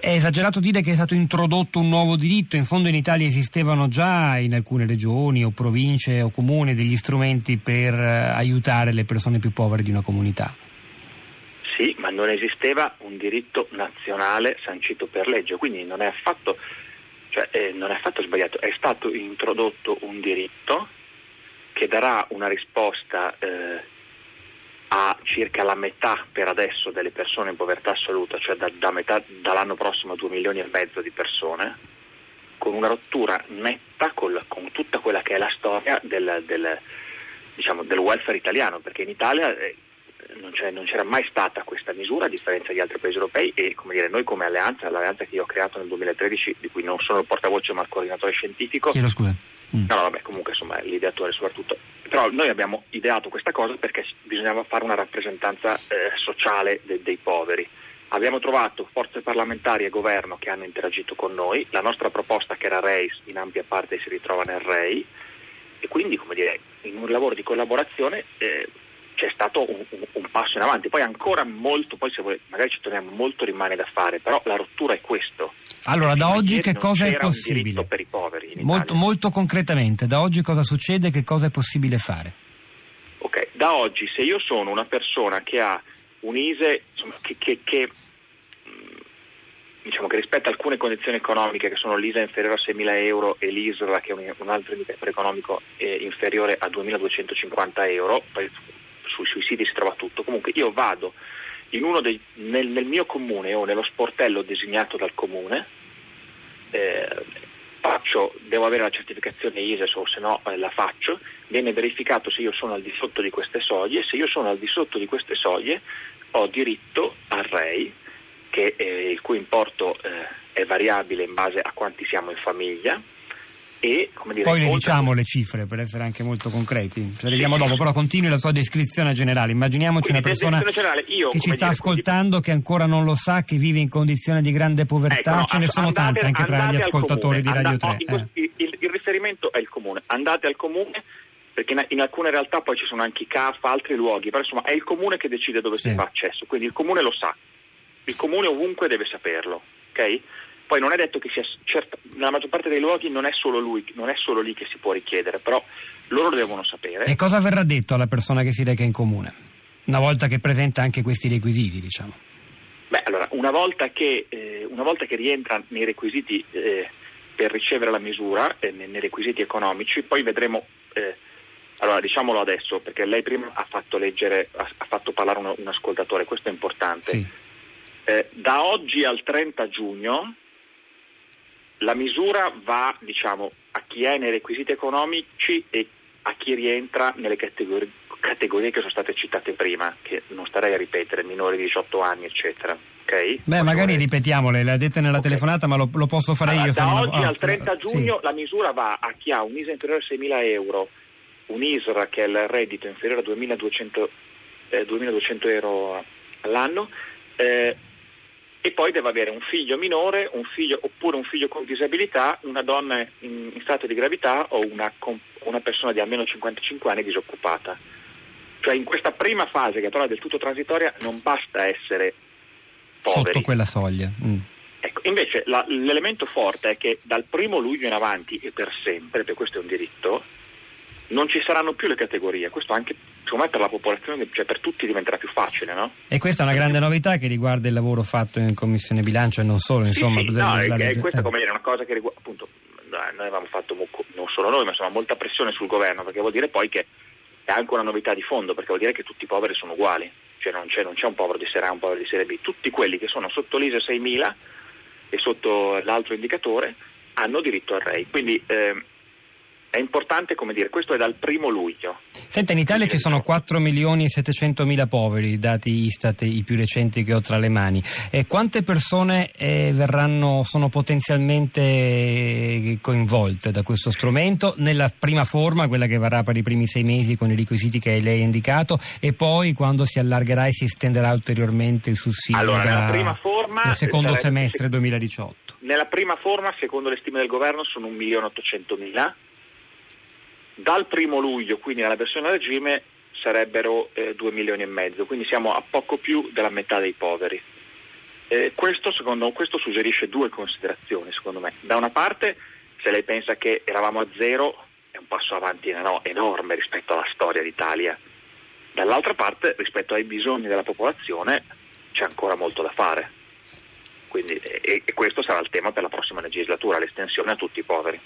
È esagerato dire che è stato introdotto un nuovo diritto, in fondo in Italia esistevano già in alcune regioni o province o comuni degli strumenti per eh, aiutare le persone più povere di una comunità. Sì, ma non esisteva un diritto nazionale sancito per legge, quindi non è affatto, cioè, eh, non è affatto sbagliato, è stato introdotto un diritto che darà una risposta eh, a circa la metà per adesso delle persone in povertà assoluta, cioè da, da metà, dall'anno prossimo 2 milioni e mezzo di persone, con una rottura netta col, con tutta quella che è la storia del, del, diciamo, del welfare italiano, perché in Italia eh, non, non, c'era mai stata questa misura a differenza di altri paesi europei e come dire, noi come alleanza, l'alleanza che io ho creato nel 2013, di cui non sono il portavoce ma il coordinatore scientifico, Chiedo scusa. Mm. No, no, vabbè, comunque insomma l'ideatore soprattutto. Però noi abbiamo ideato questa cosa perché bisognava fare una rappresentanza eh, sociale de- dei poveri. Abbiamo trovato forze parlamentari e governo che hanno interagito con noi, la nostra proposta che era REIS in ampia parte si ritrova nel REI e quindi come dire, in un lavoro di collaborazione eh, c'è stato un, un, un, passo in avanti, poi ancora molto, poi se vuoi, magari ci torniamo, molto rimane da fare, però la rottura è questo. Allora, da oggi che cosa è possibile? molto, molto, concretamente, da oggi cosa succede, che cosa è possibile fare? Ok, da oggi se io sono una persona che ha un ISE insomma, che, che, che mm, diciamo che rispetta alcune condizioni economiche che sono l'ISA inferiore a 6.000 euro e l'ISRA che è un, un altro indicatore economico eh, inferiore a 2.250 euro, poi su, sui siti si trova tutto. Comunque io vado dei, nel, nel, mio comune o nello sportello designato dal comune, eh, faccio, devo avere la certificazione ISES o se no eh, la faccio, viene verificato se io sono al di sotto di queste soglie, se io sono al di sotto di queste soglie ho diritto al REI, che, eh, il cui importo eh, è variabile in base a quanti siamo in famiglia e, dire, Poi ne diciamo le cifre per essere anche molto concreti, ce le vediamo sì, dopo, però continui la sua descrizione generale. Immaginiamoci Quindi, una persona generale, io, che ci sta dire, ascoltando, che ancora non lo sa, che vive in condizioni di grande povertà, ecco, no, ce ne sono andate, tante anche tra gli ascoltatori comune, di Radio 3. No, eh. il, il, riferimento è il comune, andate al comune perché in alcune realtà poi ci sono anche i CAF, altri luoghi, però insomma è il comune che decide dove sì. si fa accesso, quindi il comune lo sa, il comune ovunque deve saperlo, ok? Poi non è detto che sia certo, nella maggior parte dei luoghi non è solo lui, non è solo lì che si può richiedere, però loro lo devono sapere. E cosa verrà detto alla persona che si reca in comune? Una volta che presenta anche questi requisiti, diciamo. Beh, allora, una volta che, eh, una volta che rientra nei requisiti eh, per ricevere la misura, eh, nei requisiti economici, poi vedremo. Eh, allora, diciamolo adesso, perché lei prima ha fatto leggere, ha, ha fatto parlare un, un, ascoltatore, questo è importante. Sì. Eh, da oggi al 30 giugno la misura va diciamo, a chi è nei requisiti economici e a chi rientra nelle categorie, categorie, che sono state citate prima, che non starei a ripetere, minori di 18 anni, eccetera. Okay? Beh, magari ripetiamole, le ha dette nella okay. telefonata, ma lo, lo posso fare allora, io. Da oggi no... al 30 giugno sì. la misura va a chi ha un ISA inferiore a 6.000 euro, un ISRA che è il reddito inferiore a 2.200, eh, 2.200 euro all'anno, eh, e poi deve avere un figlio minore un figlio, oppure un figlio con disabilità, una donna in, in stato di gravità o una, una, persona di almeno 55 anni disoccupata. Cioè in questa prima fase, che però è del tutto transitoria, non basta essere poveri. Sotto quella soglia. Mm. Ecco, invece la, l'elemento forte è che dal primo luglio in avanti e per sempre, perché questo è un diritto, non ci saranno più le categorie, questo anche secondo me per la popolazione, cioè per tutti diventerà più facile. No? E questa è una grande novità che riguarda il lavoro fatto in Commissione Bilancio e non solo, insomma. Sì, sì, no, è, è questa eh. è una cosa che riguarda, appunto, noi avevamo fatto non solo noi, ma insomma molta pressione sul governo, perché vuol dire poi che è anche una novità di fondo, perché vuol dire che tutti i poveri sono uguali, cioè non c'è, non c'è un povero di serie A un povero di serie B, tutti quelli che sono sotto l'ISE 6000 e sotto l'altro indicatore hanno diritto al REI. Quindi eh, è importante, come dire, questo è dal primo luglio. Senta, in Italia ci sono 4 milioni e 700 mila poveri, dati Istat, i più recenti che ho tra le mani. E quante persone eh, verranno, sono potenzialmente coinvolte da questo strumento? Nella prima forma, quella che varrà per i primi sei mesi con i requisiti che lei ha indicato, e poi quando si allargherà e si estenderà ulteriormente il sussidio allora, da, forma, nel secondo semestre 2018? Nella prima forma, secondo le stime del governo, sono 1.800.000 dal primo luglio, quindi nella versione a regime, sarebbero eh, 2 milioni e mezzo, quindi siamo a poco più della metà dei poveri. Eh, questo, secondo, questo suggerisce due considerazioni, secondo me. Da una parte, se lei pensa che eravamo a zero, è un passo avanti enorme rispetto alla storia d'Italia. Dall'altra parte, rispetto ai bisogni della popolazione, c'è ancora molto da fare. Quindi, e, e questo sarà il tema per la prossima legislatura, l'estensione a tutti i poveri.